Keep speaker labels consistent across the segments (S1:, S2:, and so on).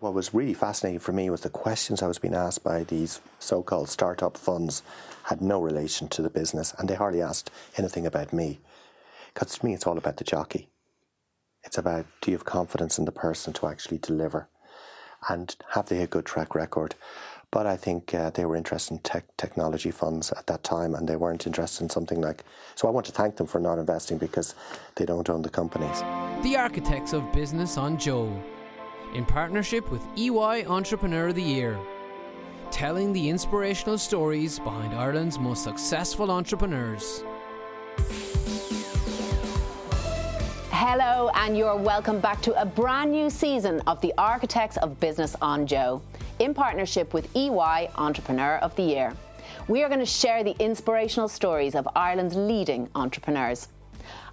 S1: What was really fascinating for me was the questions I was being asked by these so called startup funds had no relation to the business and they hardly asked anything about me. Because to me, it's all about the jockey. It's about do you have confidence in the person to actually deliver and have they a good track record? But I think uh, they were interested in tech, technology funds at that time and they weren't interested in something like. So I want to thank them for not investing because they don't own the companies.
S2: The Architects of Business on Joe in partnership with EY Entrepreneur of the Year, telling the inspirational stories behind Ireland's most successful entrepreneurs.
S3: Hello, and you're welcome back to a brand new season of the Architects of Business on Joe, in partnership with EY Entrepreneur of the Year. We are going to share the inspirational stories of Ireland's leading entrepreneurs.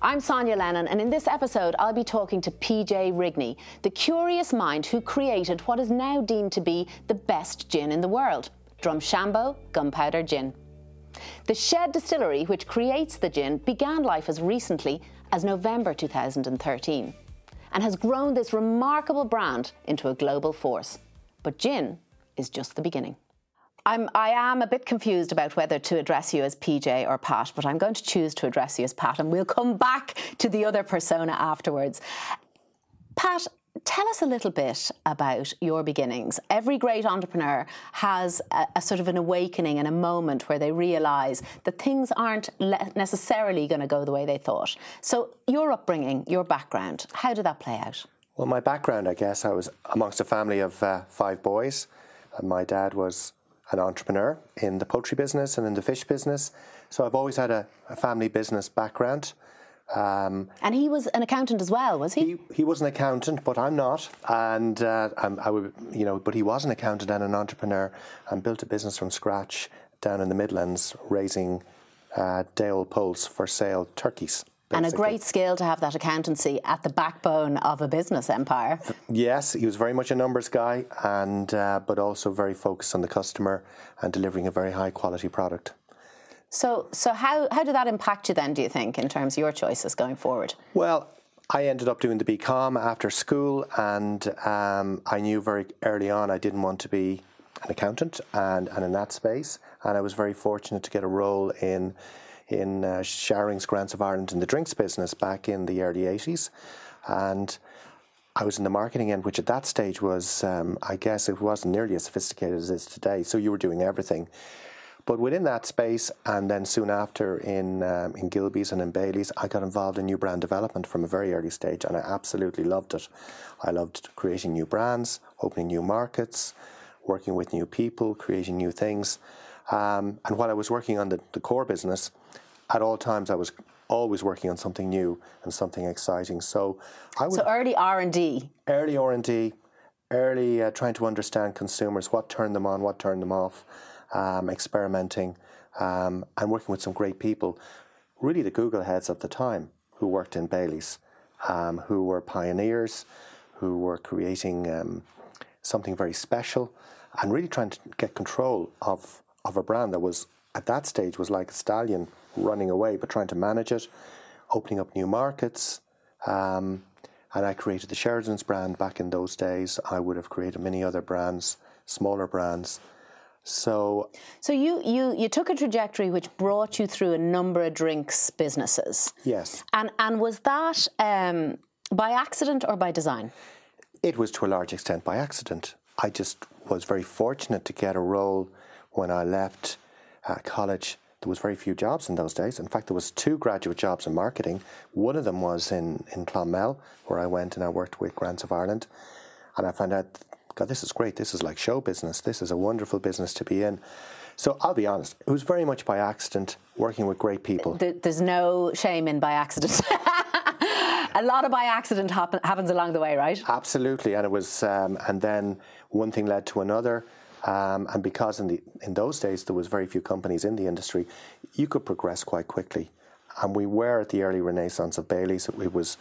S3: I'm Sonya Lennon, and in this episode, I'll be talking to PJ Rigney, the curious mind who created what is now deemed to be the best gin in the world Drumshanbo Gunpowder Gin. The Shed Distillery, which creates the gin, began life as recently as November 2013 and has grown this remarkable brand into a global force. But gin is just the beginning. I'm, I am a bit confused about whether to address you as PJ or Pat, but I'm going to choose to address you as Pat, and we'll come back to the other persona afterwards. Pat, tell us a little bit about your beginnings. Every great entrepreneur has a, a sort of an awakening and a moment where they realise that things aren't le- necessarily going to go the way they thought. So, your upbringing, your background, how did that play out?
S1: Well, my background, I guess, I was amongst a family of uh, five boys. And my dad was an entrepreneur in the poultry business and in the fish business. So I've always had a, a family business background.
S3: Um, and he was an accountant as well, was he?
S1: He, he was an accountant, but I'm not. And uh, I would, you know, but he was an accountant and an entrepreneur, and built a business from scratch down in the Midlands, raising uh, day-old poults for sale turkeys.
S3: Basically. And a great skill to have that accountancy at the backbone of a business empire.
S1: Yes, he was very much a numbers guy, and uh, but also very focused on the customer and delivering a very high quality product.
S3: So, so how, how did that impact you then, do you think, in terms of your choices going forward?
S1: Well, I ended up doing the BCom after school, and um, I knew very early on I didn't want to be an accountant and, and in that space. And I was very fortunate to get a role in in uh, Sharings Grants of Ireland in the drinks business back in the early 80s. And I was in the marketing end, which at that stage was, um, I guess, it wasn't nearly as sophisticated as it is today. So you were doing everything. But within that space, and then soon after in um, in Gilbey's and in Bailey's, I got involved in new brand development from a very early stage, and I absolutely loved it. I loved creating new brands, opening new markets, working with new people, creating new things. Um, and while I was working on the, the core business, at all times I was always working on something new and something exciting. So I
S3: would so early R and D,
S1: early R and D, early uh, trying to understand consumers, what turned them on, what turned them off, um, experimenting, um, and working with some great people. Really, the Google heads of the time who worked in Bailey's, um, who were pioneers, who were creating um, something very special, and really trying to get control of of a brand that was at that stage was like a stallion running away, but trying to manage it, opening up new markets. Um, and I created the Sheridan's brand back in those days. I would have created many other brands, smaller brands. So,
S3: so you you you took a trajectory which brought you through a number of drinks businesses.
S1: Yes.
S3: And and was that um, by accident or by design?
S1: It was to a large extent by accident. I just was very fortunate to get a role when I left uh, college, there was very few jobs in those days. In fact, there was two graduate jobs in marketing. One of them was in, in Clonmel, where I went and I worked with Grants of Ireland. And I found out, God, this is great. This is like show business. This is a wonderful business to be in. So I'll be honest, it was very much by accident working with great people.
S3: There's no shame in by accident. a lot of by accident happen, happens along the way, right?
S1: Absolutely, and it was, um, and then one thing led to another, um, and because in the in those days there was very few companies in the industry, you could progress quite quickly. And we were at the early renaissance of Bailey's. It was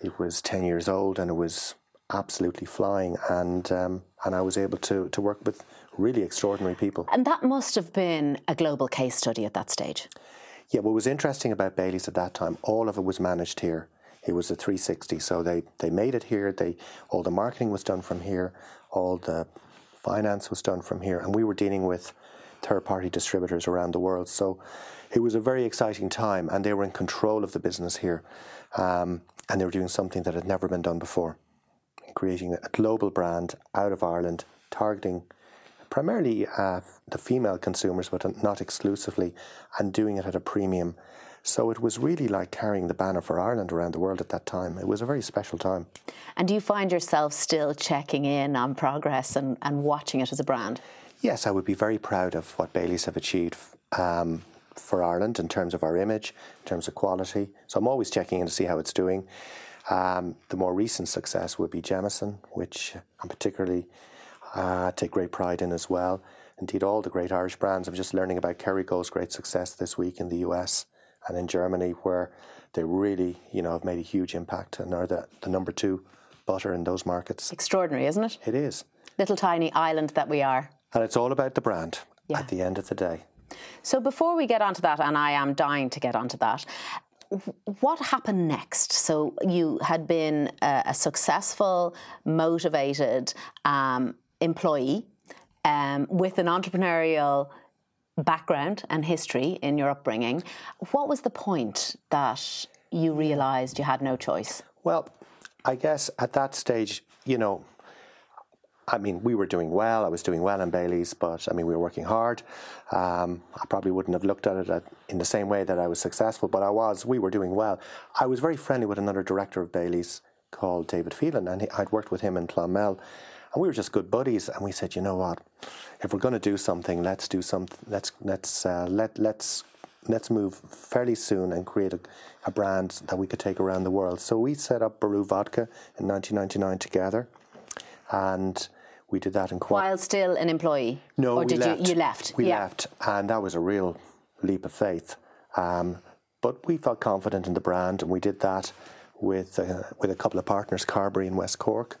S1: it was ten years old, and it was absolutely flying. And um, and I was able to to work with really extraordinary people.
S3: And that must have been a global case study at that stage.
S1: Yeah, what was interesting about Bailey's at that time, all of it was managed here It was a 360. So they, they made it here. They all the marketing was done from here. All the finance was done from here, and we were dealing with third party distributors around the world. So it was a very exciting time, and they were in control of the business here. Um, and they were doing something that had never been done before, creating a global brand out of Ireland, targeting primarily uh, the female consumers, but not exclusively, and doing it at a premium. So it was really like carrying the banner for Ireland around the world at that time. It was a very special time.
S3: And do you find yourself still checking in on progress and, and watching it as a brand?
S1: Yes, I would be very proud of what Bailey's have achieved um, for Ireland in terms of our image, in terms of quality. So I'm always checking in to see how it's doing. Um, the more recent success would be Jameson, which I'm particularly uh, take great pride in as well. Indeed, all the great Irish brands. I'm just learning about Kerrygold's great success this week in the US and in Germany, where they really, you know, have made a huge impact and are the, the number two butter in those markets.
S3: Extraordinary, isn't it?
S1: It is.
S3: Little tiny island that we are.
S1: And it's all about the brand
S3: yeah.
S1: at the end of the day.
S3: So before we get onto that, and I am dying to get onto that, what happened next? So you had been a, a successful, motivated um, employee um, with an entrepreneurial background and history in your upbringing. What was the point that you realised you had no choice?
S1: Well, I guess at that stage, you know, I mean, we were doing well. I was doing well in Bailey's, but I mean, we were working hard. Um, I probably wouldn't have looked at it in the same way that I was successful, but I was. We were doing well. I was very friendly with another director of Bailey's called David Phelan, and he, I'd worked with him in Clonmel, and we were just good buddies. And we said, you know what, if we're going to do something, let's do something. Let's let's uh, let let's let's move fairly soon and create a, a brand that we could take around the world. So we set up Boru Vodka in 1999 together, and we did that in
S3: Qu- while still an employee.
S1: No,
S3: or
S1: we
S3: did
S1: left.
S3: You, you left.
S1: We
S3: yeah.
S1: left, and that was a real leap of faith. Um, but we felt confident in the brand, and we did that with uh, with a couple of partners, Carbery in West Cork,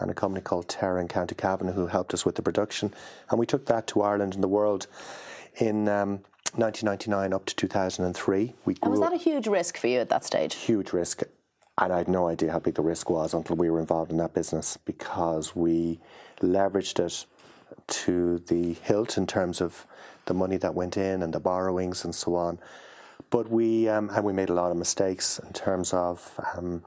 S1: and a company called Terra in County Cavan, who helped us with the production. And we took that to Ireland and the world in um, 1999 up to 2003. We
S3: grew and was that a huge risk for you at that stage?
S1: Huge risk. And I had no idea how big the risk was until we were involved in that business because we leveraged it to the hilt in terms of the money that went in and the borrowings and so on. But we um, and we made a lot of mistakes in terms of um,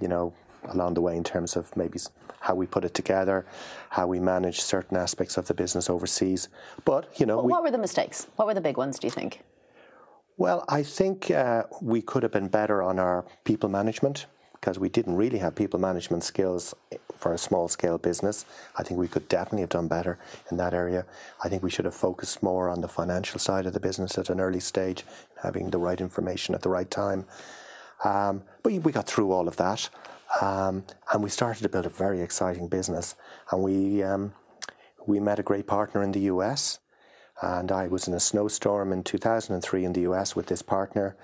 S1: you know along the way in terms of maybe how we put it together, how we manage certain aspects of the business overseas. But you know,
S3: what, we, what were the mistakes? What were the big ones? Do you think?
S1: Well, I think uh, we could have been better on our people management because we didn't really have people management skills for a small scale business. I think we could definitely have done better in that area. I think we should have focused more on the financial side of the business at an early stage, having the right information at the right time. Um, but we got through all of that, um, and we started to build a very exciting business. And we um, we met a great partner in the US, and I was in a snowstorm in 2003 in the US with this partner,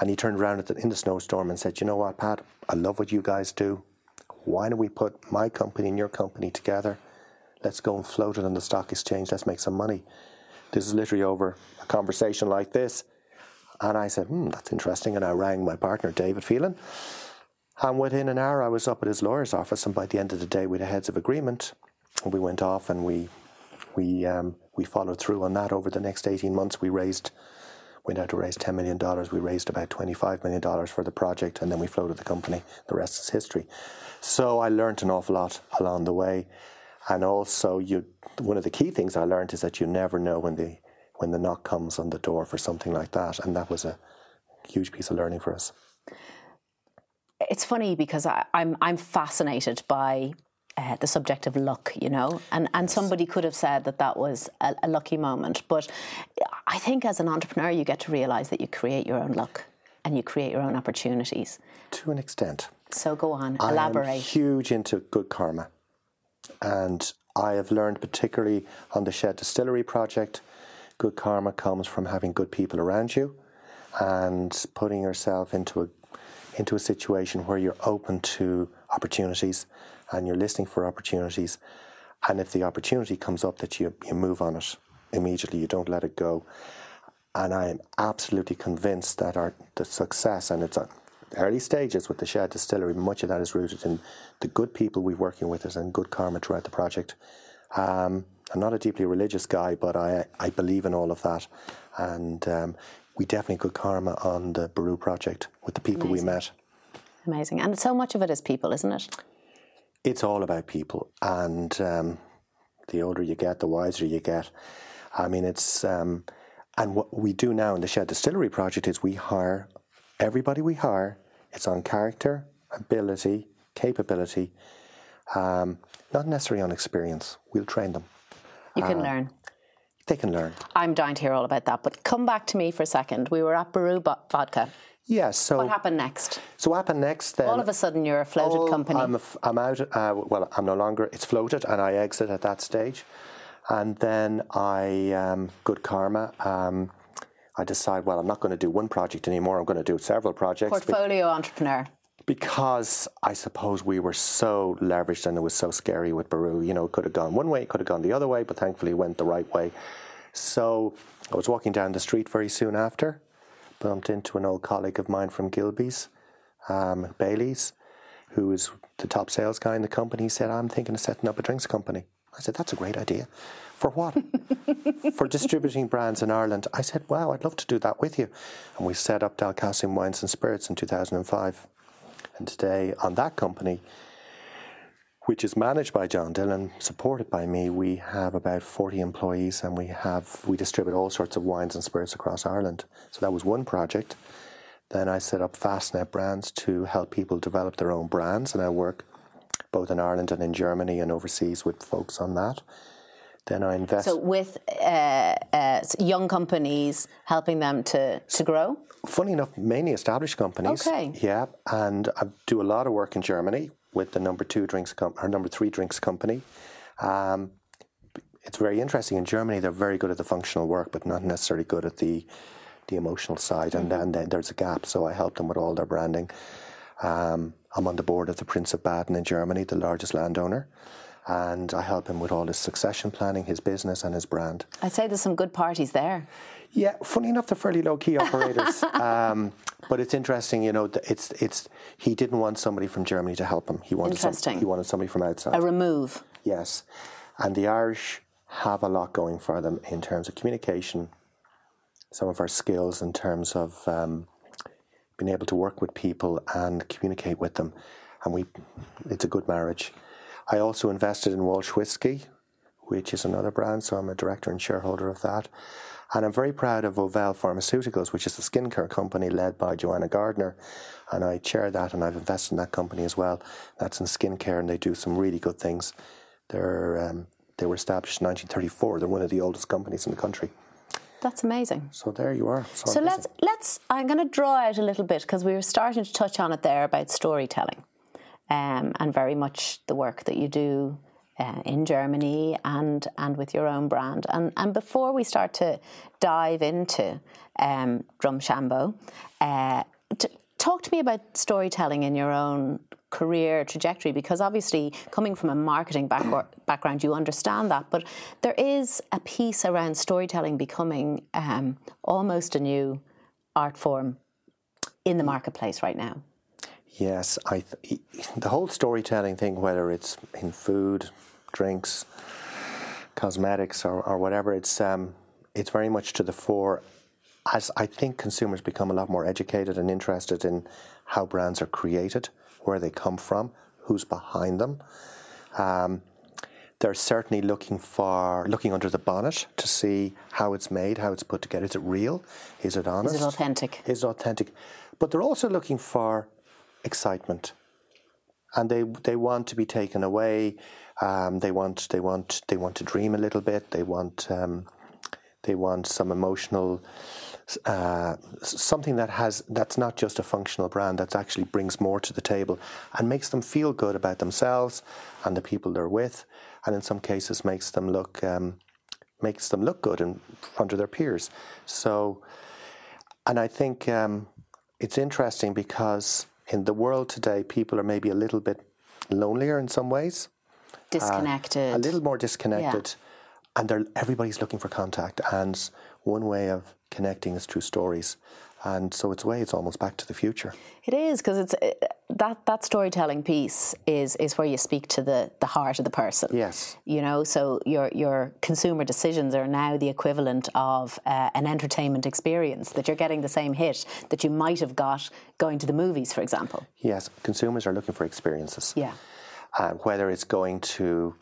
S1: and he turned around the, in the snowstorm and said, "You know what, Pat? I love what you guys do. Why don't we put my company and your company together? Let's go and float it on the stock exchange. Let's make some money." This is literally over a conversation like this. And I said, hmm, that's interesting. And I rang my partner, David Phelan. And within an hour, I was up at his lawyer's office. And by the end of the day, we had heads of agreement. And we went off and we, we, um, we followed through on that over the next 18 months. We raised went out to raise $10 million. We raised about $25 million for the project, and then we floated the company. The rest is history. So I learned an awful lot along the way. And also, you, one of the key things I learned is that you never know when the, when the knock comes on the door for something like that. And that was a huge piece of learning for us.
S3: It's funny because I, I'm, I'm fascinated by uh, the subject of luck, you know, and and somebody could have said that that was a, a, lucky moment, but I think as an entrepreneur you get to realize that you create your own luck and you create your own opportunities
S1: to an extent.
S3: So go on, elaborate.
S1: am huge into good karma, and I have learned particularly on the Shed Distillery project, good karma comes from having good people around you, and putting yourself into a into a situation where you're open to opportunities and you're listening for opportunities. And if the opportunity comes up, that you, you move on it immediately, you don't let it go. And I am absolutely convinced that our the success, and it's a, early stages with the Shed Distillery, much of that is rooted in the good people we're working with us and good karma throughout the project. Um, I'm not a deeply religious guy, but I, I believe in all of that. And um, we definitely good karma on the Boru project with the people
S3: Amazing.
S1: we met.
S3: Amazing. And so much of it is people, isn't it?
S1: It's all about people. And um, the older you get, the wiser you get. I mean, it's. Um, and what we do now in the Shed Distillery project is we hire everybody we hire. It's on character, ability, capability, um, not necessarily on experience. We'll train them.
S3: You
S1: Uh,
S3: can learn.
S1: They can learn.
S3: I'm dying to hear all about that. But come back to me for a second. We were at Boru Vodka.
S1: Yeah. So
S3: What happened next?
S1: So what happened next then?
S3: All of a sudden, you're a floated
S1: all-
S3: company.
S1: I'm, I'm out. Uh, well, I'm no longer. It's floated, and I exit at that stage. And then I, um, good karma. Um, I decide. Well, I'm not going to do one project anymore. I'm going to do several projects
S3: Portfolio entrepreneur.
S1: Because I suppose we were so leveraged and it was so scary with Boru. You know, it could have gone one way, it could have gone the other way, but thankfully it went the right way. So I was walking down the street very soon after, bumped into an old colleague of mine from Gilbey's, um, Bailey's, who was the top sales guy in the company. He said, I'm thinking of setting up a drinks company. I said, That's a great idea. For what? For distributing brands in Ireland. I said, Wow, I'd love to do that with you. And we set up Dalcassian Wines and Spirits in 2005. And today, on that company, which is managed by John Dillon, supported by me, we have about 40 employees and we have we distribute all sorts of wines and spirits across Ireland. So that was one project. Then I set up Fastnet Brands to help people develop their own brands, and I work both in Ireland and in Germany and overseas with folks on that. Then I invest.
S3: So with uh, uh, young companies, helping them to, to grow.
S1: funny enough, mainly established companies.
S3: Okay.
S1: Yeah, and I do a lot of work in Germany with the number two drinks com- or number three drinks company. Um, it's very interesting in Germany. They're very good at the functional work, but not necessarily good at the the emotional side. And then, then there's a gap, so I help them with all their branding. Um, I'm on the board of the Prince of Baden in Germany, the largest landowner, and I help him with all his succession planning, his business, and his brand.
S3: I'd say there's some good parties there.
S1: Yeah, funny enough, they're fairly low key operators. um, but it's interesting, you know. It's it's he didn't want somebody from Germany to help him. He wanted some,
S3: Interesting.
S1: he wanted somebody from outside.
S3: A remove.
S1: yes, and the Irish have a lot going for them in terms of communication. Some of our skills in terms of um, being able to work with people and communicate with them, and we, it's a good marriage. I also invested in Walsh Whiskey, which is another brand, so I'm a director and shareholder of that. And I'm very proud of Ovelle Pharmaceuticals, which is a skincare company led by Joanna Gardner. And I chair that and I've invested in that company as well. That's in skincare and they do some really good things. They're, um, they were established in 1934. They're one of the oldest companies in the country.
S3: That's amazing.
S1: So there you are.
S3: So let's let's. I'm going to draw out a little bit because we were starting to touch on it there about storytelling, um, and very much the work that you do uh, in Germany and and with your own brand. And and before we start to dive into um, Drumshanbo, uh, t- talk to me about storytelling in your own career trajectory because obviously coming from a marketing back- background you understand that but there is a piece around storytelling becoming um, almost a new art form in the marketplace right now
S1: Yes, I th- the whole storytelling thing, whether it's in food, drinks, cosmetics, or, or whatever, it's um, it's very much to the fore. As I think consumers become a lot more educated and interested in how brands are created, where they come from, who's behind them. Um, they're certainly looking for looking under the bonnet to see how it's made, how it's put together. Is it real? Is it honest?
S3: is it authentic
S1: is it authentic. But they're also looking for excitement, and they they want to be taken away. Um, they want they want they want to dream a little bit. They want um, they want some emotional uh, something that has that's not just a functional brand that actually brings more to the table and makes them feel good about themselves and the people they're with, and in some cases makes them look um, makes them look good in front of their peers. So, and I think um, it's interesting because in the world today, people are maybe a little bit lonelier in some ways, uh,
S3: disconnected
S1: a little more disconnected, and they're, everybody's looking for contact. And one way of connecting is through stories. And so it's a way, it's almost back to the future.
S3: It is because it's uh, that that storytelling piece is is where you speak to the the heart of the person.
S1: Yes.
S3: You know, so your your consumer decisions are now the equivalent of uh, an entertainment experience that you're getting the same hit that you might have got going to the movies, for example.
S1: Yes, consumers are looking for experiences.
S3: Yeah.
S1: Uh, whether it's going to,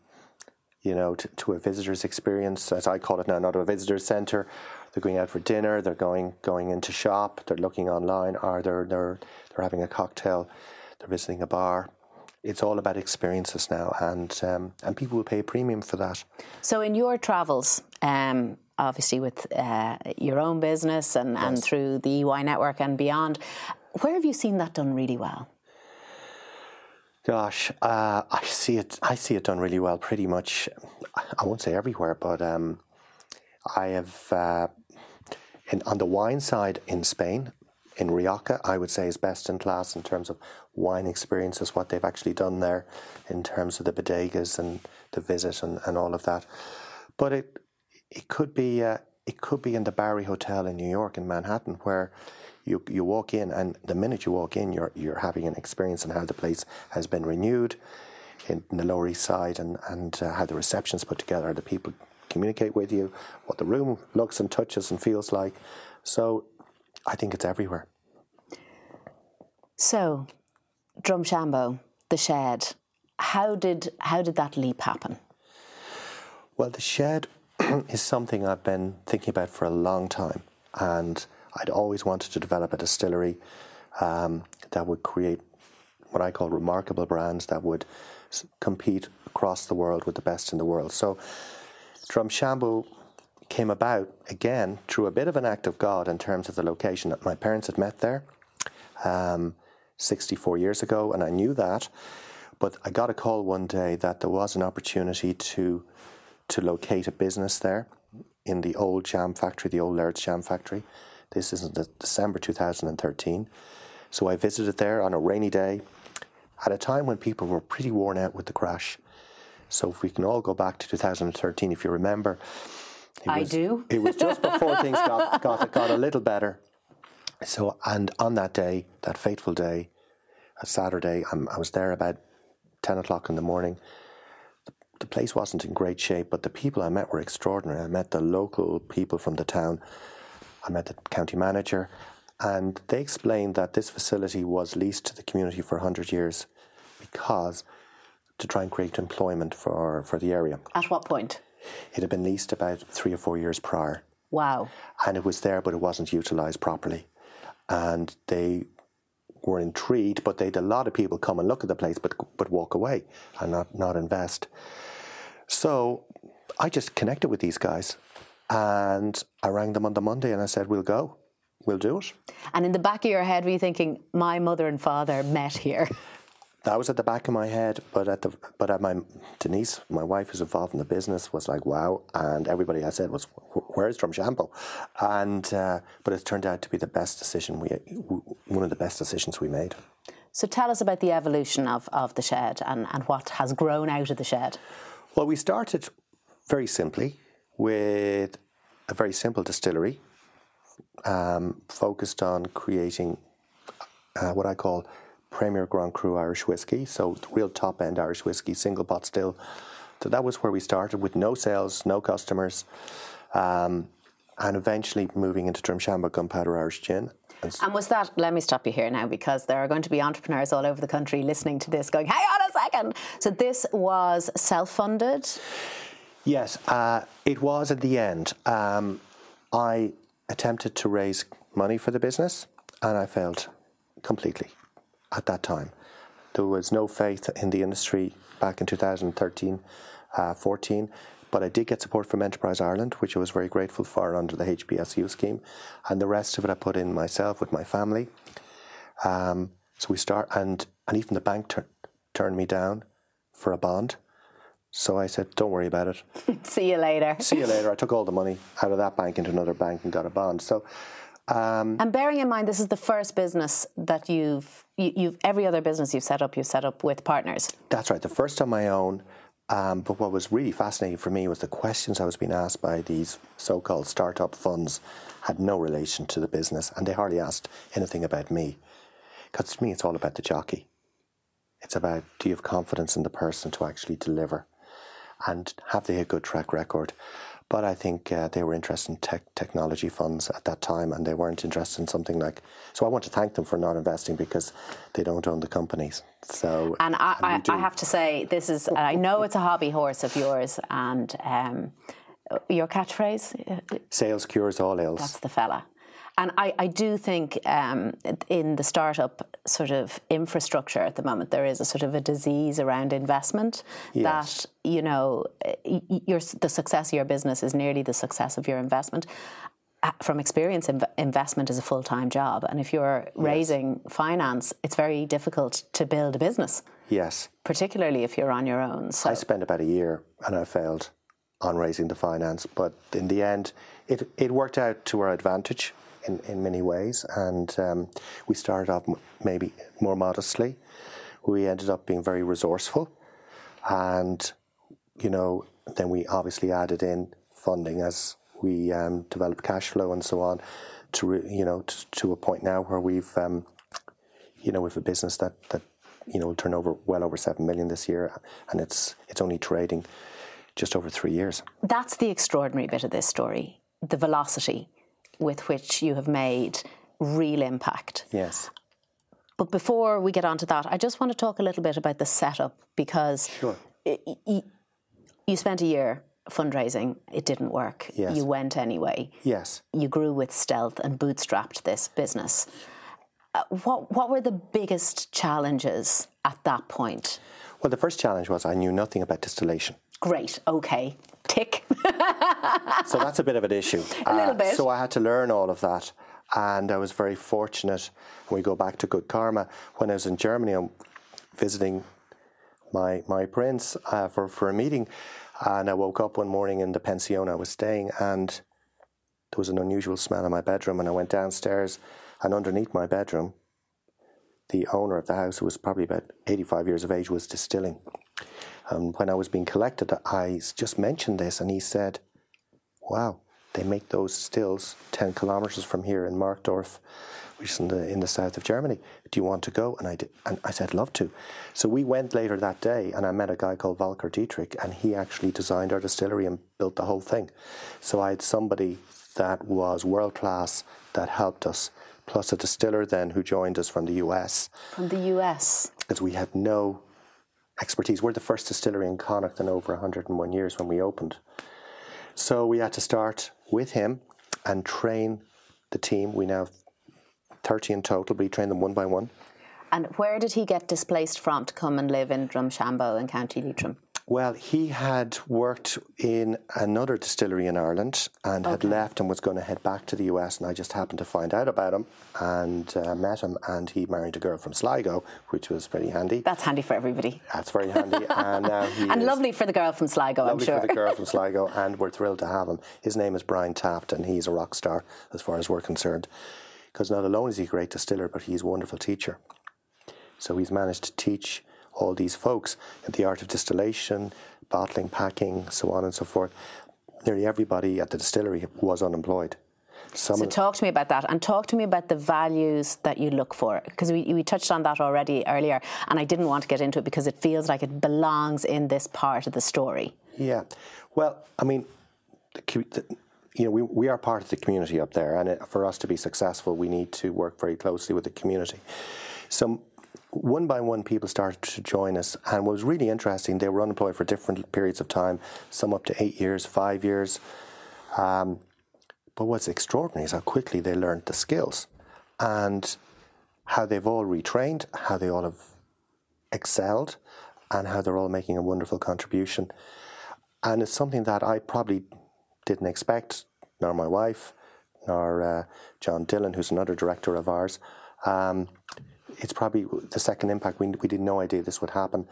S1: you know, to, to a visitor's experience, as I call it now, not a visitor's centre, they're going out for dinner, they're going going into shop, they're looking online, or they're they're they're having a cocktail, they're visiting a bar. It's all about experiences now, and um, and people will pay a premium for that.
S3: So, in your travels, um, obviously with uh, your own business and, yes. and through the EY network and beyond, where have you seen that done really well?
S1: Gosh, uh, I see it. I see it done really well. Pretty much, I won't say everywhere, but um, I have uh, in, on the wine side in Spain, in Rioja, I would say is best in class in terms of wine experiences, what they've actually done there in terms of the bodegas and the visit and, and all of that. But it it could be uh, it could be in the Bowery Hotel in New York in Manhattan where you you walk in and the minute you walk in you're you're having an experience on how the place has been renewed in, in the Lower East Side and and uh, how the reception's put together, the people communicate with you, what the room looks and touches and feels like. So I think it's everywhere.
S3: So, Drumshanbo, the shed, how did how did that leap happen?
S1: Well, the shed is something I've been thinking about for a long time, and I'd always wanted to develop a distillery um, that would create what I call remarkable brands that would compete across the world with the best in the world. So Drumshanbo came about again through a bit of an act of God in terms of the location. That my parents had met there um, 64 years ago, and I knew that. But I got a call one day that there was an opportunity to to locate a business there in the old jam factory, the old Laird's jam factory. This is in December 2013. So I visited there on a rainy day at a time when people were pretty worn out with the crash. So if we can all go back to 2013, if you remember,
S3: I do.
S1: it was just before things got, got got a little better. So and on that day, that fateful day, a Saturday, I'm, i was there about ten o'clock in the morning. The, the place wasn't in great shape, but the people I met were extraordinary. I met the local people from the town. I met the county manager, and they explained that this facility was leased to the community for 100 years because to try and create employment for, for the area.
S3: At what point?
S1: It had been leased about three or four years prior.
S3: Wow.
S1: And it was there, but it wasn't utilised properly. And they were intrigued, but they had a lot of people come and look at the place, but but walk away and not, not invest. So I just connected with these guys and I rang them on the Monday and I said, We'll go. We'll do it.
S3: And in the back of your head, were you thinking, My mother and father met here?
S1: that was at the back of my head, but at the but at my Denise, my wife who's involved in the business, was like, "Wow!" And everybody I said was, "Where's Drumshanbo?" And uh, but it turned out to be the best decision we, one of the best decisions we made.
S3: So tell us about the evolution of, of the shed and, and what has grown out of the shed.
S1: Well, we started very simply with a very simple distillery, um, focused on creating uh, what I call Premier Grand Cru Irish whiskey, so real top end Irish whiskey, single pot still. So that was where we started with no sales, no customers, um, and eventually moving into Drumshanbo Gunpowder Irish Gin.
S3: And, and was that, let me stop you here now, because there are going to be entrepreneurs all over the country listening to this going, hang on a second. So this was self funded?
S1: Yes, uh, it was at the end. Um, I attempted to raise money for the business and I failed completely at that time. There was no faith in the industry back in 2013 uh, 14, but I did get support from Enterprise Ireland, which I was very grateful for under the HPSU scheme, and the rest of it I put in myself with my family. Um, so we start, and and even the bank tur- turned me down for a bond. So I said, "Don't worry about it.
S3: See you later."
S1: See you later. I took all the money out of that bank into another bank and got a bond. So
S3: um, and bearing in mind, this is the first business that you've, you, have every other business you've set up, you've set up with partners.
S1: That's right. The first on my own. Um, but what was really fascinating for me was the questions I was being asked by these so-called startup funds had no relation to the business, and they hardly asked anything about me. Because to me, it's all about the jockey. It's about do you have confidence in the person to actually deliver, and have they a good track record? But I think uh, they were interested in tech, technology funds at that time, and they weren't interested in something like. So I want to thank them for not investing because they don't own the companies. So
S3: and I, and I, I have to say, this is. I know it's a hobby horse of yours, and um, your catchphrase.
S1: Sales cures all ills.
S3: That's the fella. And I, I do think um, in the startup sort of infrastructure at the moment, there is a sort of a disease around investment yes. that, you know, your, the success of your business is nearly the success of your investment. Uh, from experience, inv- investment is a full time job. And if you're yes. raising finance, it's very difficult to build a business.
S1: Yes.
S3: Particularly if you're on your own.
S1: So. I spent about a year and I failed on raising the finance, but in the end, it, it worked out to our advantage in, in many ways. And um, we started off maybe more modestly. We ended up being very resourceful. And, you know, then we obviously added in funding as we um, developed cash flow and so on to, re, you know, to, to, a point now where we've, um, you know, with a business that, that, you know, will turn over well over 7 million this year. And it's, it's only trading just over three years.
S3: That's the extraordinary bit of this story the velocity with which you have made real impact.
S1: Yes.
S3: But before we get on to that, I just want to talk a little bit about the setup because
S1: sure.
S3: you spent a year fundraising, it didn't work.
S1: Yes.
S3: You went anyway.
S1: Yes.
S3: You grew with stealth and bootstrapped this business. Uh, what, what were the biggest challenges at that point?
S1: Well, the first challenge was I knew nothing about distillation.
S3: Great, okay tick.
S1: So that's a bit of an issue.
S3: A little uh, bit.
S1: So I had to learn all of that. And I was very fortunate. We go back to Good Karma. When I was in Germany, I'm visiting my my prince uh, for, for a meeting. And I woke up one morning in the pension I was staying, and there was an unusual smell in my bedroom. And I went downstairs, and underneath my bedroom, the owner of the house, who was probably about 85 years of age, was distilling. And when I was being collected, I just mentioned this, and he said, "Wow, they make those stills ten kilometers from here in Markdorf, which is in the in the south of Germany. Do you want to go?" And I did, and I said, "Love to." So we went later that day, and I met a guy called Volker Dietrich, and he actually designed our distillery and built the whole thing. So I had somebody that was world class that helped us, plus a distiller then who joined us from the US.
S3: From the US.
S1: Because we had no expertise. We're the first distillery in Connacht in over 101 years when we opened. So we had to start with him and train the team. We now have 30 in total, but we train them one by one.
S3: And where did he get displaced from to come and live in Drumshanbo in County Leitrim?
S1: Well, he had worked in another distillery in Ireland and okay. had left and was going to head back to the US. And I just happened to find out about him and uh, met him. And he married a girl from Sligo, which was pretty handy.
S3: That's handy for everybody.
S1: That's very handy. and now he
S3: and lovely for the girl from Sligo,
S1: I'm
S3: sure.
S1: Lovely for the girl from Sligo, and we're thrilled to have him. His name is Brian Taft, and he's a rock star as far as we're concerned. Because not alone is he a great distiller, but he's a wonderful teacher. So he's managed to teach all these folks in the art of distillation, bottling, packing, so on and so forth. Nearly everybody at the distillery was unemployed.
S3: Some so talk to me about that and talk to me about the values that you look for because we, we touched on that already earlier and I didn't want to get into it because it feels like it belongs in this part of the story.
S1: Yeah. Well, I mean, the, the, you know, we, we are part of the community up there and it, for us to be successful we need to work very closely with the community. So one by one, people started to join us, and what was really interesting, they were unemployed for different periods of time, some up to eight years, five years. Um, but what's extraordinary is how quickly they learned the skills and how they've all retrained, how they all have excelled, and how they're all making a wonderful contribution. And it's something that I probably didn't expect, nor my wife, nor uh, John Dillon, who's another director of ours. Um, it's probably the second impact. We, we did no idea this would happen.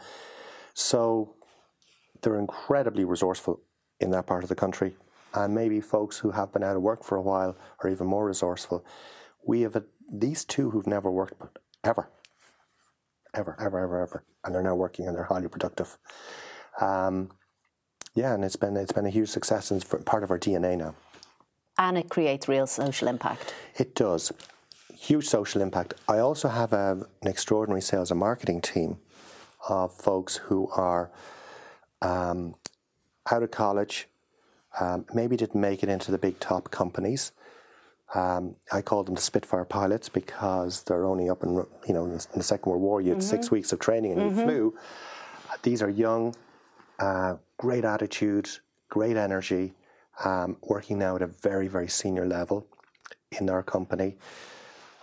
S1: So they're incredibly resourceful in that part of the country. And maybe folks who have been out of work for a while are even more resourceful. We have these two who've never worked ever, ever, ever, ever, ever, and they're now working and they're highly productive. Um, yeah, and it's been it's been a huge success and it's part of our DNA now.
S3: And it creates real social impact.
S1: It does. Huge social impact. I also have a, an extraordinary sales and marketing team of folks who are um, out of college, um, maybe didn't make it into the big top companies. Um, I call them the Spitfire pilots because they're only up in, you know, in the Second World War, you had mm-hmm. six weeks of training and mm-hmm. you flew. These are young, uh, great attitude, great energy, um, working now at a very, very senior level in our company,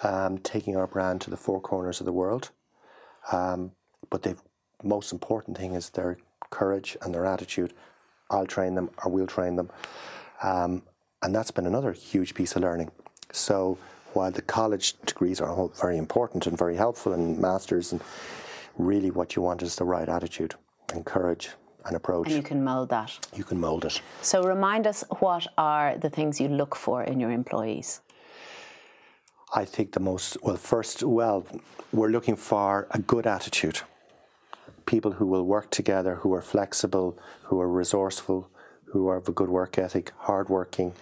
S1: um, taking our brand to the four corners of the world. Um, but the most important thing is their courage and their attitude. I'll train them or we'll train them. Um, and that's been another huge piece of learning. So while the college degrees are all very important and very helpful and masters and really what you want is the right attitude and courage and approach.
S3: And you can mould that.
S1: You can mould it.
S3: So remind us what are the things you look for in your employees?
S1: I think the most, well, first, well, we're looking for a good attitude. People who will work together, who are flexible, who are resourceful, who have a good work ethic, hardworking,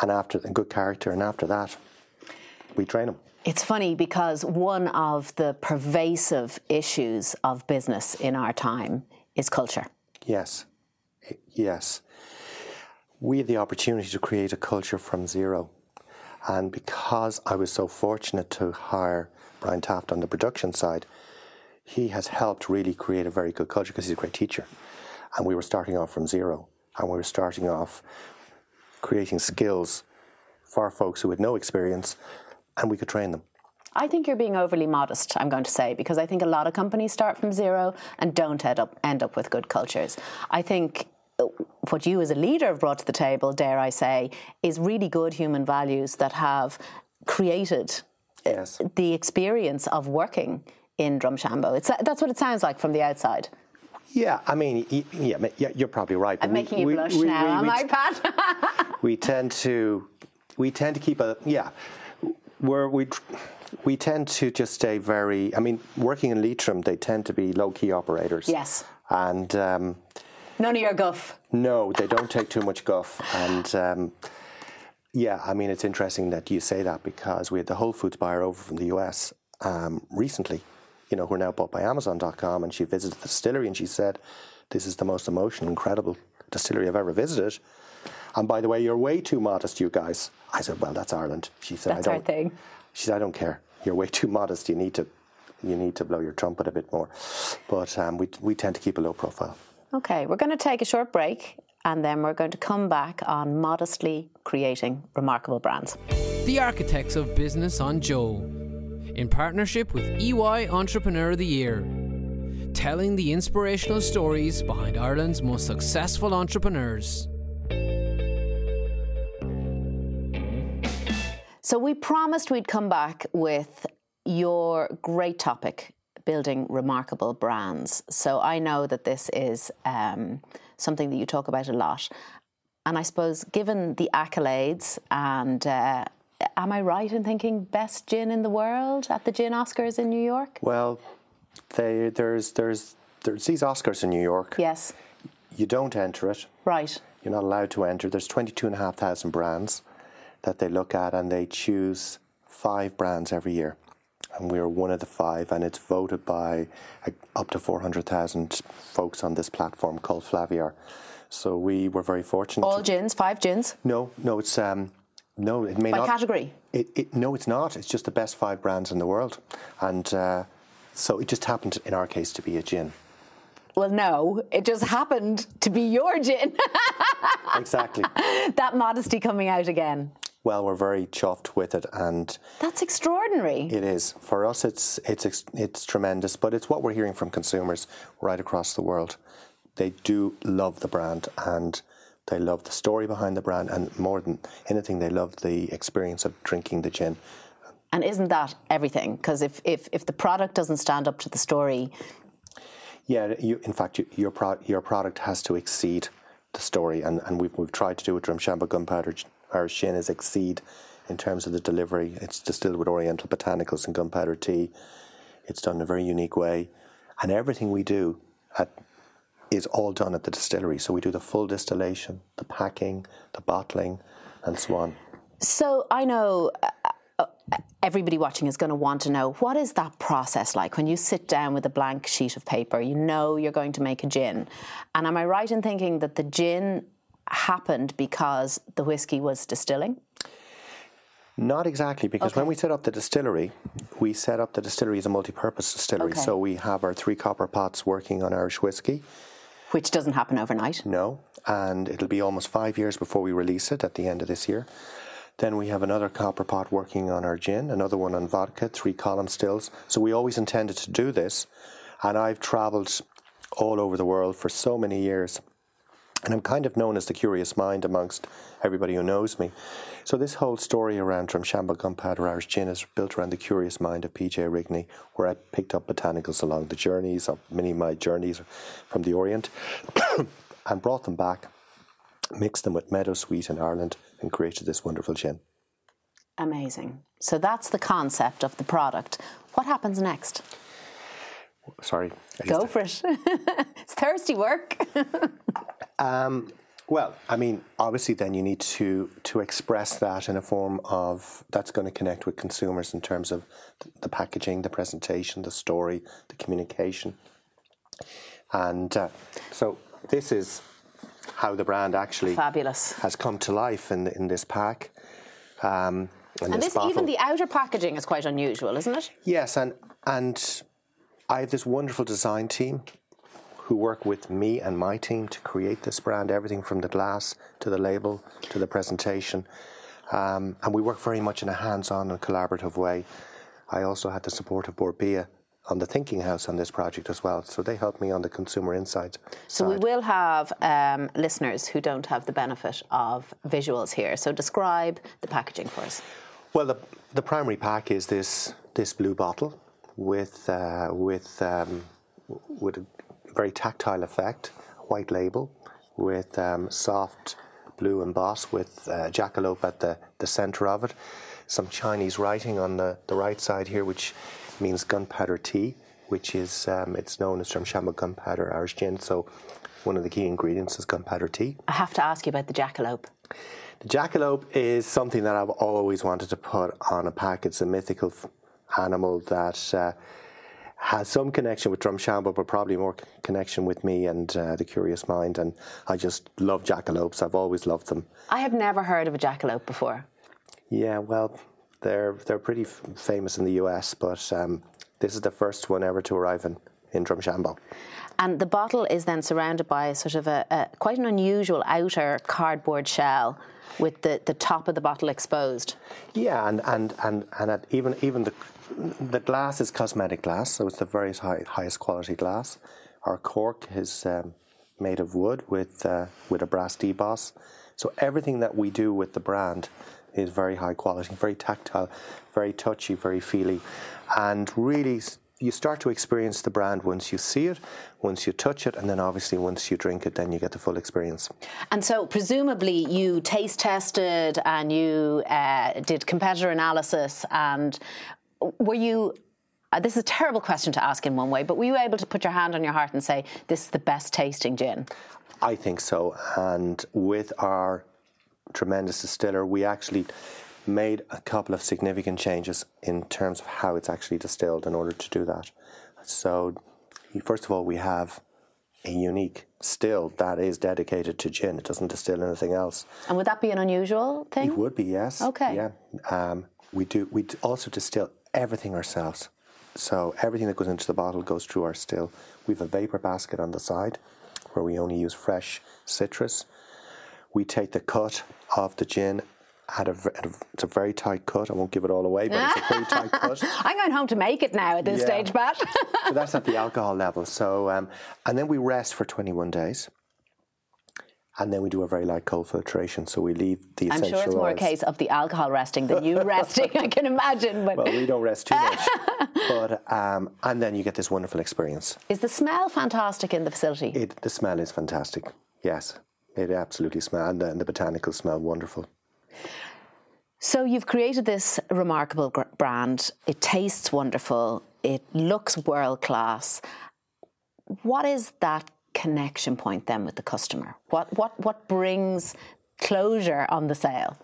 S1: and after a good character. And after that, we train them.
S3: It's funny because one of the pervasive issues of business in our time is culture.
S1: Yes, yes. We had the opportunity to create a culture from zero. And because I was so fortunate to hire Brian Taft on the production side, he has helped really create a very good culture because he's a great teacher. And we were starting off from zero. And we were starting off creating skills for folks who had no experience, and we could train them.
S3: I think you're being overly modest, I'm going to say, because I think a lot of companies start from zero and don't end up, end up with good cultures. I think what you as a leader have brought to the table, dare I say, is really good human values that have created
S1: uh, yes.
S3: the experience of working in Drumshanbo. It's, that's what it sounds like from the outside.
S1: Yeah, I mean, yeah, yeah you're probably right.
S3: I'm we, making you we, blush we, now, am I, Pat?
S1: we tend to, we tend to keep a yeah, where we we tend to just stay very. I mean, working in Leitrim, they tend to be low key operators.
S3: Yes.
S1: And um,
S3: none of your guff.
S1: No, they don't take too much guff, and. Um, yeah, I mean, it's interesting that you say that because we had the Whole Foods buyer over from the US um, recently, you know, who are now bought by Amazon.com, and she visited the distillery and she said, This is the most emotional, incredible distillery I've ever visited. And by the way, you're way too modest, you guys. I said, Well, that's Ireland. She said,
S3: That's
S1: I
S3: don't. our thing.
S1: She said, I don't care. You're way too modest. You need to, you need to blow your trumpet a bit more. But um, we, we tend to keep a low profile.
S3: Okay, we're going to take a short break and then we're going to come back on modestly creating remarkable brands.
S2: The Architects of Business on Joe, in partnership with EY Entrepreneur of the Year, telling the inspirational stories behind Ireland's most successful entrepreneurs.
S3: So we promised we'd come back with your great topic, building remarkable brands. So I know that this is um, something that you talk about a lot. And I suppose, given the accolades, and uh, am I right in thinking best gin in the world at the Gin Oscars in New York?
S1: Well, they, there's there's there's these Oscars in New York.
S3: Yes.
S1: You don't enter it.
S3: Right.
S1: You're not allowed to enter. There's 22,500 brands that they look at and they choose five brands every year. And we're one of the five, and it's voted by up to 400,000 folks on this platform called Flaviar. So we were very fortunate.
S3: All gins, five gins?
S1: No, no, it's um, no, it may
S3: by
S1: not.
S3: category?
S1: It, it, no, it's not. It's just the best five brands in the world, and uh, so it just happened in our case to be a gin.
S3: Well, no, it just happened to be your gin.
S1: exactly.
S3: that modesty coming out again
S1: well, we're very chuffed with it, and
S3: that's extraordinary.
S1: It is for us. It's it's it's tremendous, but it's what we're hearing from consumers right across the world. They do love the brand, and they love the story behind the brand, and more than anything, they love the experience of drinking the gin.
S3: And isn't that everything? Because if, if if the product doesn't stand up to the story,
S1: yeah, you, in fact, you, your pro- your product has to exceed the story, and, and we've, we've tried to do it. Drumshanbo Gunpowder Irish gin is exceed in terms of the delivery. It's distilled with Oriental botanicals and gunpowder tea. It's done in a very unique way, and everything we do at is all done at the distillery. So we do the full distillation, the packing, the bottling, and so on.
S3: So I know uh, uh, everybody watching is going to want to know what is that process like when you sit down with a blank sheet of paper you know you're going to make a gin and am i right in thinking that the gin happened because the whiskey was distilling
S1: Not exactly, because
S3: Okay.
S1: when we set up the distillery, we set up the distillery as a multi-purpose distillery.
S3: Okay.
S1: So we have our three copper pots working on Irish whiskey.
S3: which doesn't happen overnight
S1: No, and it'll be almost five years before we release it at the end of this year. Then we have another copper pot working on our gin, another one on vodka, three column stills. So we always intended to do this, and I've travelled all over the world for so many years. And I'm kind of known as the curious mind amongst everybody who knows me. So this whole story around Drumshanbo Gunpowder Irish Gin is built around the curious mind of PJ Rigney, where I picked up botanicals along the journeys of many of my journeys from the Orient, and brought them back, mixed them with meadowsweet in Ireland, and created this wonderful gin.
S3: amazing so that's the concept of the product what happens next
S1: Sorry.
S3: Go for it it's thirsty work
S1: to- Well, I mean, obviously, then you need to to express that in a form of that's going to connect with consumers in terms of the packaging, the presentation, the story, the communication, and uh, so this is how the brand actually
S3: fabulous
S1: has come to life in in this pack. Um, and,
S3: and
S1: this,
S3: this even the outer packaging is quite unusual isn't it
S1: Yes, and and I have this wonderful design team who work with me and my team to create this brand. Everything from the glass to the label to the presentation, um, and we work very much in a hands-on and collaborative way. I also had the support of Bord Bia on the Thinking House on this project as well, so they helped me on the consumer insights.
S3: So we will have um, listeners who don't have the benefit of visuals here. So describe the packaging for us.
S1: Well, the, the primary pack is this this blue bottle with uh, with um, with a very tactile effect, white label with um, soft blue emboss with uh, jackalope at the, the centre of it. Some Chinese writing on the, the right side here, which means gunpowder tea, which is um, it's known as Drumshanbo gunpowder Irish gin. So one of the key ingredients is gunpowder tea.
S3: I have to ask you about the jackalope.
S1: The jackalope is something that I've always wanted to put on a pack. It's a mythical animal that uh, has some connection with Drumshanbo, but probably more c- connection with me and uh, the curious mind. And I just love jackalopes. I've always loved them.
S3: I have never heard of a jackalope before.
S1: Yeah, well, they're they're pretty f- famous in the US, but um, this is the first one ever to arrive in in Drumshanbo.
S3: And the bottle is then surrounded by sort of a, a quite an unusual outer cardboard shell with the, the top of the bottle exposed.
S1: Yeah, and and and and at even even the the glass is cosmetic glass, so it's the very high, highest quality glass. Our cork is um, made of wood with uh, with a brass deboss. So everything that we do with the brand is very high quality, very tactile, very touchy, very feely, and really. You start to experience the brand once you see it, once you touch it, and then obviously once you drink it, then you get the full experience.
S3: And so, presumably, you taste tested and you uh, did competitor analysis. And were you? Uh, this is a terrible question to ask in one way, but were you able to put your hand on your heart and say this is the best tasting gin?
S1: I think so. And with our tremendous distiller, we actually made a couple of significant changes in terms of how it's actually distilled in order to do that. So, first of all, we have a unique still that is dedicated to gin. It doesn't distill anything else.
S3: And would that be an unusual thing?
S1: It would be yes.
S3: Okay.
S1: Yeah. Um, we do. We also distill everything ourselves. So everything that goes into the bottle goes through our still. We have a vapor basket on the side, where we only use fresh citrus. We take the cut of the gin. At a, at a, it's a very tight cut. I won't give it all away, but it's a very tight cut.
S3: I'm going home to make it now at this
S1: Yeah.
S3: stage, Pat.
S1: So that's at the alcohol level. So, um, and then we rest for 21 days. And then we do a very light cold filtration. So we leave the
S3: I'm
S1: essential
S3: sure it's more a case of the alcohol resting than you resting, I can imagine. But
S1: Well, we don't rest too much. but um, and then you get this wonderful experience.
S3: is the smell fantastic in the facility?
S1: It the smell is fantastic. Yes, it absolutely smells, and the, and the botanicals smell wonderful.
S3: So you've created this remarkable gr- brand. It tastes wonderful. It looks world class. What is that connection point then with the customer? What what what brings closure on the sale?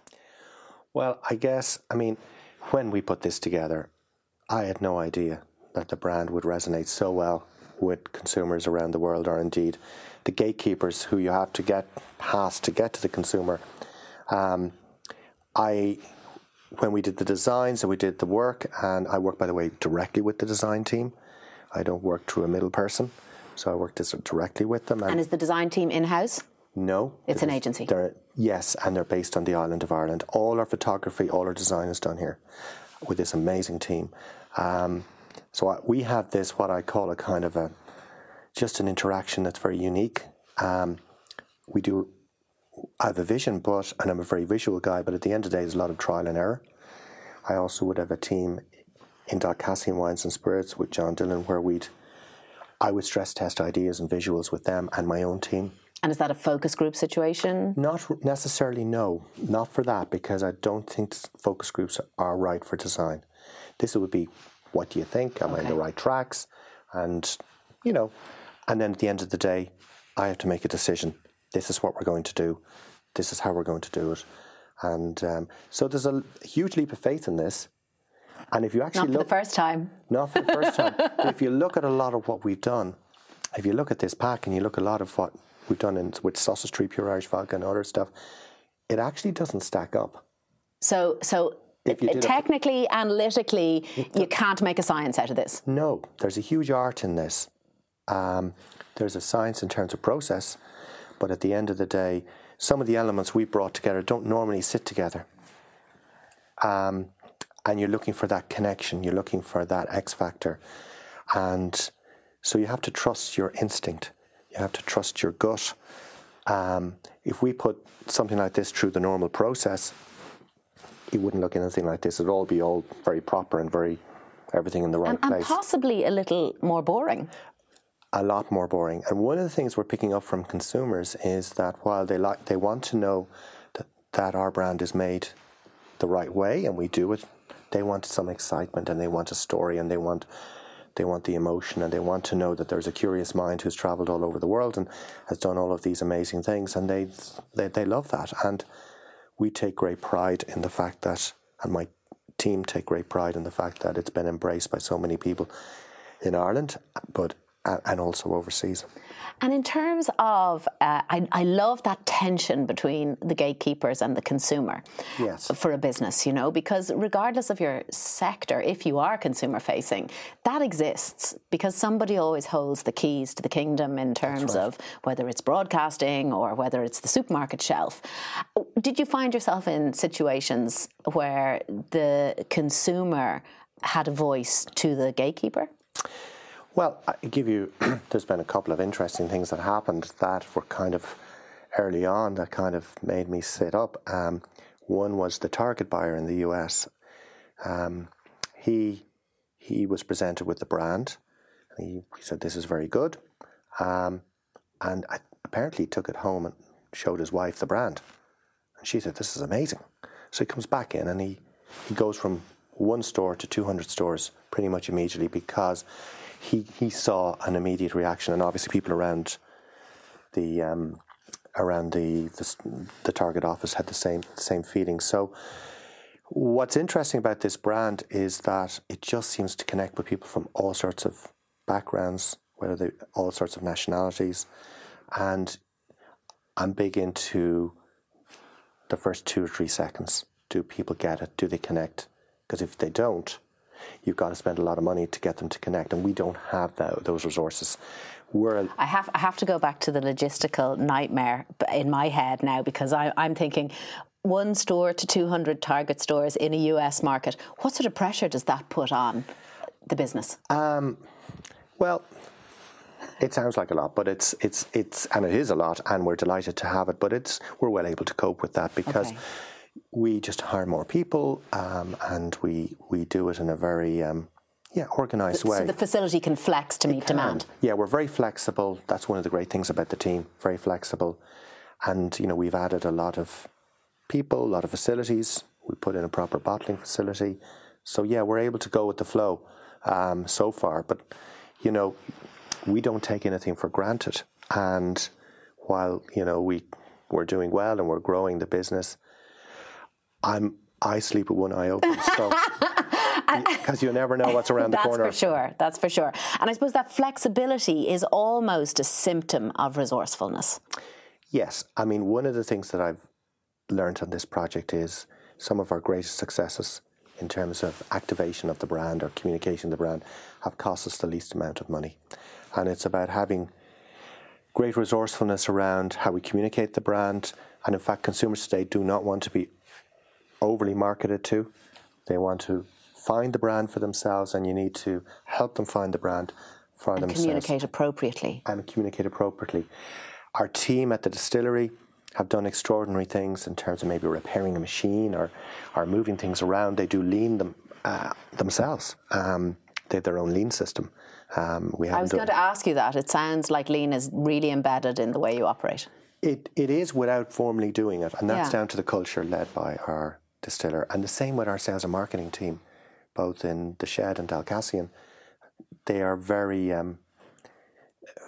S1: Well, I guess I mean when we put this together, I had no idea that the brand would resonate so well with consumers around the world, or indeed the gatekeepers who you have to get past to get to the consumer. Um, I, when we did the designs and we did the work, and I work, by the way, directly with the design team. I don't work through a middle person, so I work directly with them.
S3: And, and is the design team in house?
S1: No,
S3: it's an agency.
S1: yes, and they're based on the island of Ireland. All our photography, all our design is done here with this amazing team. Um, so we have this, what I call a kind of a, just an interaction that's very unique. Um, we do, I have a vision, but, and I'm a very visual guy, but at the end of the day, there's a lot of trial and error. I also would have a team in Dalcassian Wines and Spirits with John Dillon where we'd, I would stress test ideas and visuals with them and my own team.
S3: And is that a focus group situation?
S1: Not necessarily, no. Not for that, because I don't think focus groups are right for design. This would be what do you think? Am okay. I in the right tracks? And, you know, and then at the end of the day, I have to make a decision. This is what we're going to do. This is how we're going to do it. And um, so there's a huge leap of faith in this. And if you actually
S3: not
S1: look,
S3: the first time,
S1: not for the first time. if you look at a lot of what we've done, if you look at this pack and you look at a lot of what we've done in, with Sausage Tree, Pure Irish Vodka, and other stuff, it actually doesn't stack up.
S3: So, so technically, a, analytically, you can't make a science out of this.
S1: No, there's a huge art in this. Um, there's a science in terms of process, but at the end of the day, some of the elements we brought together don't normally sit together. Um, and you're looking for that connection, you're looking for that X factor. And so you have to trust your instinct, you have to trust your gut. Um, if we put something like this through the normal process, it wouldn't look anything like this. It'd all be all very proper and very everything in the right
S3: and,
S1: place.
S3: And possibly a little more boring.
S1: A lot more boring. And one of the things we're picking up from consumers is that while they like, they want to know that, that our brand is made the right way, and we do it they want some excitement and they want a story and they want they want the emotion and they want to know that there's a curious mind who's traveled all over the world and has done all of these amazing things and they they, they love that. And we take great pride in the fact that and my team take great pride in the fact that it's been embraced by so many people in Ireland. But and also overseas.
S3: And in terms of, uh, I, I, love that tension between the gatekeepers and the consumer
S1: yes.
S3: for a business, you know, because regardless of your sector, if you are consumer facing, that exists because somebody always holds the keys to the kingdom in terms right. of whether it's broadcasting or whether it's the supermarket shelf. Did you find yourself in situations where the consumer had a voice to the gatekeeper?
S1: Well, I give you, there's been a couple of interesting things that happened that were kind of early on that kind of made me sit up. Um, one was the target buyer in the US. Um, he he was presented with the brand. He, he said, "This is very good," um, and I, apparently took it home and showed his wife the brand, and she said, "This is amazing." So he comes back in and he he goes from one store to 200 stores pretty much immediately because he he saw an immediate reaction, and obviously people around the um, around the, the, the target office had the same same feeling. So. What's interesting about this brand is that it just seems to connect with people from all sorts of backgrounds, whether they all sorts of nationalities, and I'm big into the first two or three seconds. Do people get it? Do they connect? Because if they don't, you've got to spend a lot of money to get them to connect, and we don't have that, those resources. We're
S3: I have I have to go back to the logistical nightmare in my head now because I, I'm thinking one store to 200 target stores in a US market. What sort of pressure does that put on the business?
S1: Um, well, it sounds like a lot, but it's it's it's and it is a lot, and we're delighted to have it. But it's we're well able to cope with that because. Okay we just hire more people um, and we we do it in a very um, yeah organized way.
S3: So the facility can flex to meet demand.
S1: Yeah, we're very flexible. That's one of the great things about the team. Very flexible, and you know we've added a lot of people, a lot of facilities. We put in a proper bottling facility. So yeah, we're able to go with the flow um, so far. But you know, we don't take anything for granted. And while you know we we're doing well and we're growing the business, I'm I sleep with one eye open. So because you never know what's around the
S3: That's
S1: corner.
S3: for sure. That's for sure. And I suppose that flexibility is almost a symptom of resourcefulness.
S1: Yes, I mean one of the things that I've learned on this project is some of our greatest successes in terms of activation of the brand or communication of the brand have cost us the least amount of money, and it's about having great resourcefulness around how we communicate the brand. And in fact, consumers today do not want to be overly marketed to. They want to find the brand for themselves, and you need to help them find the brand for
S3: And
S1: themselves
S3: communicate appropriately.
S1: and communicate appropriately. Our team at the distillery have done extraordinary things in terms of maybe repairing a machine or, or moving things around. They do lean them uh, themselves. Um, they have their own lean system. Um, we
S3: I was going to ask you that. It sounds like lean is really embedded in the way you operate.
S1: It, it is without formally doing it, and that's
S3: Yeah.
S1: down to the culture led by our distiller. And the same with our sales and marketing team, both in the shed and Dalcassian. They are very um,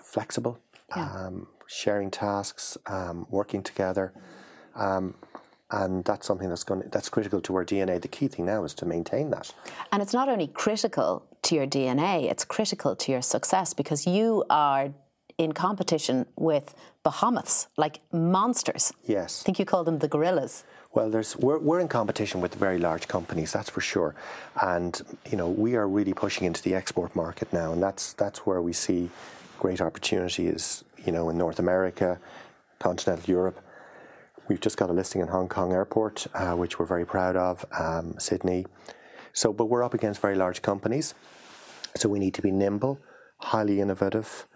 S1: flexible, um, sharing tasks, um, working together, um, and that's something that's going that's critical to our DNA. The key thing now is to maintain that.
S3: And it's not only critical to your DNA, it's critical to your success because you are in competition with behemoths, like monsters.
S1: Yes.
S3: I think you call them the gorillas.
S1: Well, there's we're, we're in competition with very large companies, that's for sure, and you know we are really pushing into the export market now, and that's that's where we see great opportunities. You know, in North America, continental Europe, we've just got a listing in Hong Kong Airport, uh, which we're very proud of. Um, Sydney, so but we're up against very large companies, so we need to be nimble, highly innovative.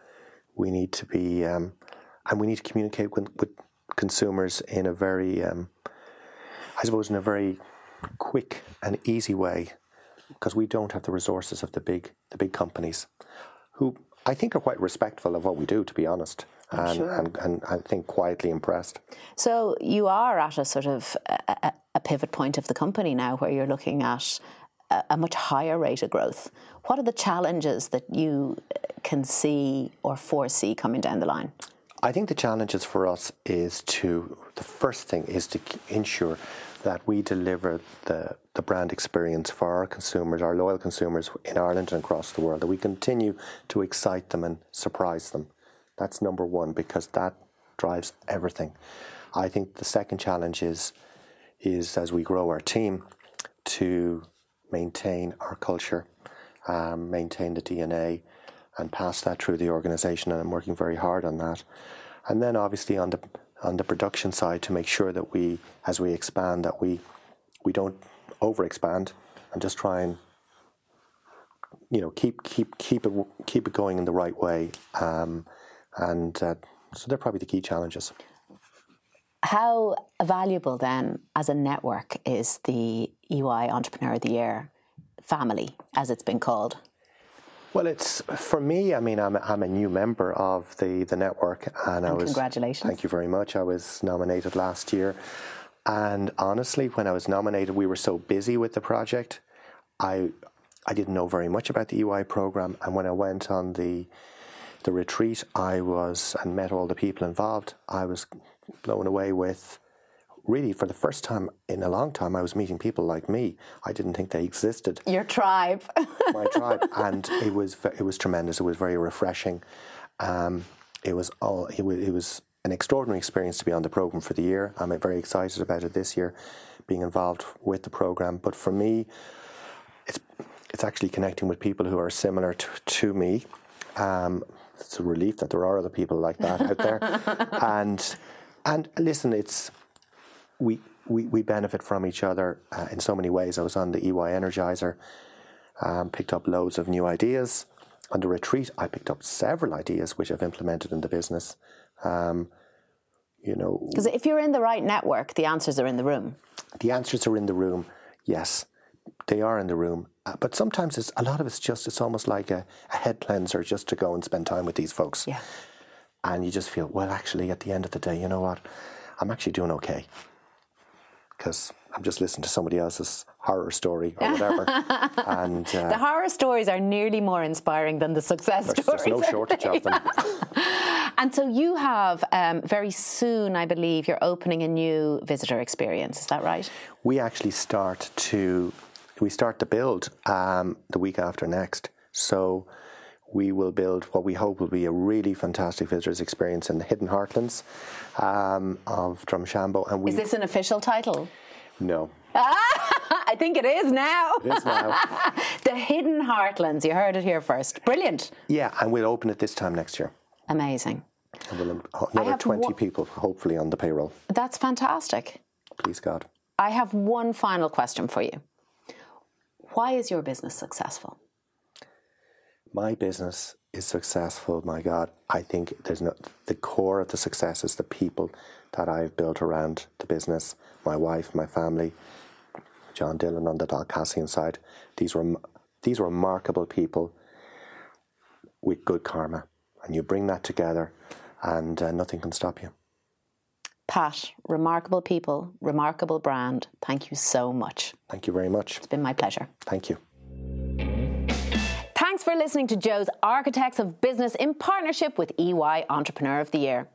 S1: We need to be, um, and we need to communicate with, with consumers in a very um, I suppose, in a very quick and easy way, because we don't have the resources of the big the big companies, who I think are quite respectful of what we do, to be honest, and,
S3: sure.
S1: and, and I think quietly impressed.
S3: So you are at a sort of a, a, pivot point of the company now where you're looking at a, a much higher rate of growth. What are the challenges that you uh, can see or foresee coming down the line?
S1: I think the challenges for us is to the first thing is to ensure that we deliver the, the brand experience for our consumers, our loyal consumers in Ireland and across the world, that we continue to excite them and surprise them. That's number one because that drives everything. I think the second challenge is is as we grow our team to maintain our culture, um, maintain the DNA, and pass that through the organisation. And I'm working very hard on that. And then obviously on the on the production side to make sure that we, as we expand, that we we don't over expand and just try and you know keep keep keep it keep it going in the right way. Um, and uh, so they're probably the key challenges.
S3: How valuable then as a network is the EY Entrepreneur of the Year family, as it's been called?
S1: Well, it's for me. I mean, I'm I'm a new member of the the network, and, I was
S3: congratulations.
S1: Thank you very much. I was nominated last year, and honestly, when I was nominated, we were so busy with the project, I I didn't know very much about the EY program, and when I went on the the retreat, I was and met all the people involved. I was blown away with. Really, for the first time in a long time, I was meeting people like me. I didn't think they existed
S3: Your tribe.
S1: my tribe, and it was it was tremendous. It was very refreshing. Um, it was all it was, it was an extraordinary experience to be on the program for the year. I'm very excited about it this year, being involved with the program. But for me, it's it's actually connecting with people who are similar to, to me. Um, it's a relief that there are other people like that out there, and and listen, it's we, we, we benefit from each other uh, in so many ways. I was on the EY Energizer, um, picked up loads of new ideas. On the retreat, I picked up several ideas which I've implemented in the business. Um, you know,
S3: Because if you're in the right network, the answers are in the room.
S1: the answers are in the room. Yes, they are in the room. Uh, but sometimes it's a lot of it's just it's almost like a, a head cleanser just to go and spend time with these folks.
S3: Yeah.
S1: And you just feel well. Actually, at the end of the day, you know what? I'm actually doing okay. Because I'm just listening to somebody else's horror story or whatever. and uh,
S3: The horror stories are nearly more inspiring than the success
S1: there's,
S3: stories.
S1: there's no shortage of them.
S3: And so you have um, very soon, I believe, you're opening a new visitor experience. Is that right?
S1: We actually start to we start to build um, the week after next. So we will build what we hope will be a really fantastic visitors experience in the hidden heartlands um, of Drumshanbo. And we
S3: Is this an official title?
S1: no,
S3: I think it is now.
S1: it is now.
S3: the Hidden Heartlands. You heard it here first. Brilliant.
S1: yeah, and we'll open it this time next year.
S3: Amazing.
S1: And we'll another
S3: have
S1: twenty
S3: one-
S1: people hopefully on the payroll.
S3: That's fantastic.
S1: Please God.
S3: I have one final question for you. Why is your business successful?
S1: My business is successful, my God, I think there's no the core of the success is the people that I've built around the business, my wife, my family, John Dillon on the Dalcassian side. These were these were remarkable people with good karma, and you bring that together, and uh, nothing can stop you.
S3: Pat, remarkable people, remarkable brand. Thank you so much.
S1: Thank you very much.
S3: It's been my pleasure.
S1: Thank you.
S3: For listening to Joe's Architects of Business in partnership with EY Entrepreneur of the Year.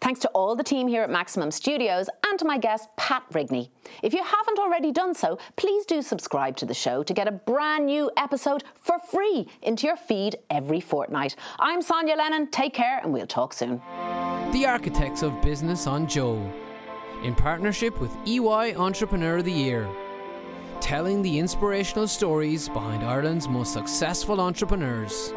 S3: Thanks to all the team here at Maximum Studios and to my guest, Pat Rigney. If you haven't already done so, please do subscribe to the show to get a brand new episode for free into your feed every fortnight. I'm Sonya Lennon. Take care and we'll talk soon.
S2: The Architects of Business on Joe, in partnership with EY Entrepreneur of the Year, telling the inspirational stories behind Ireland's most successful entrepreneurs.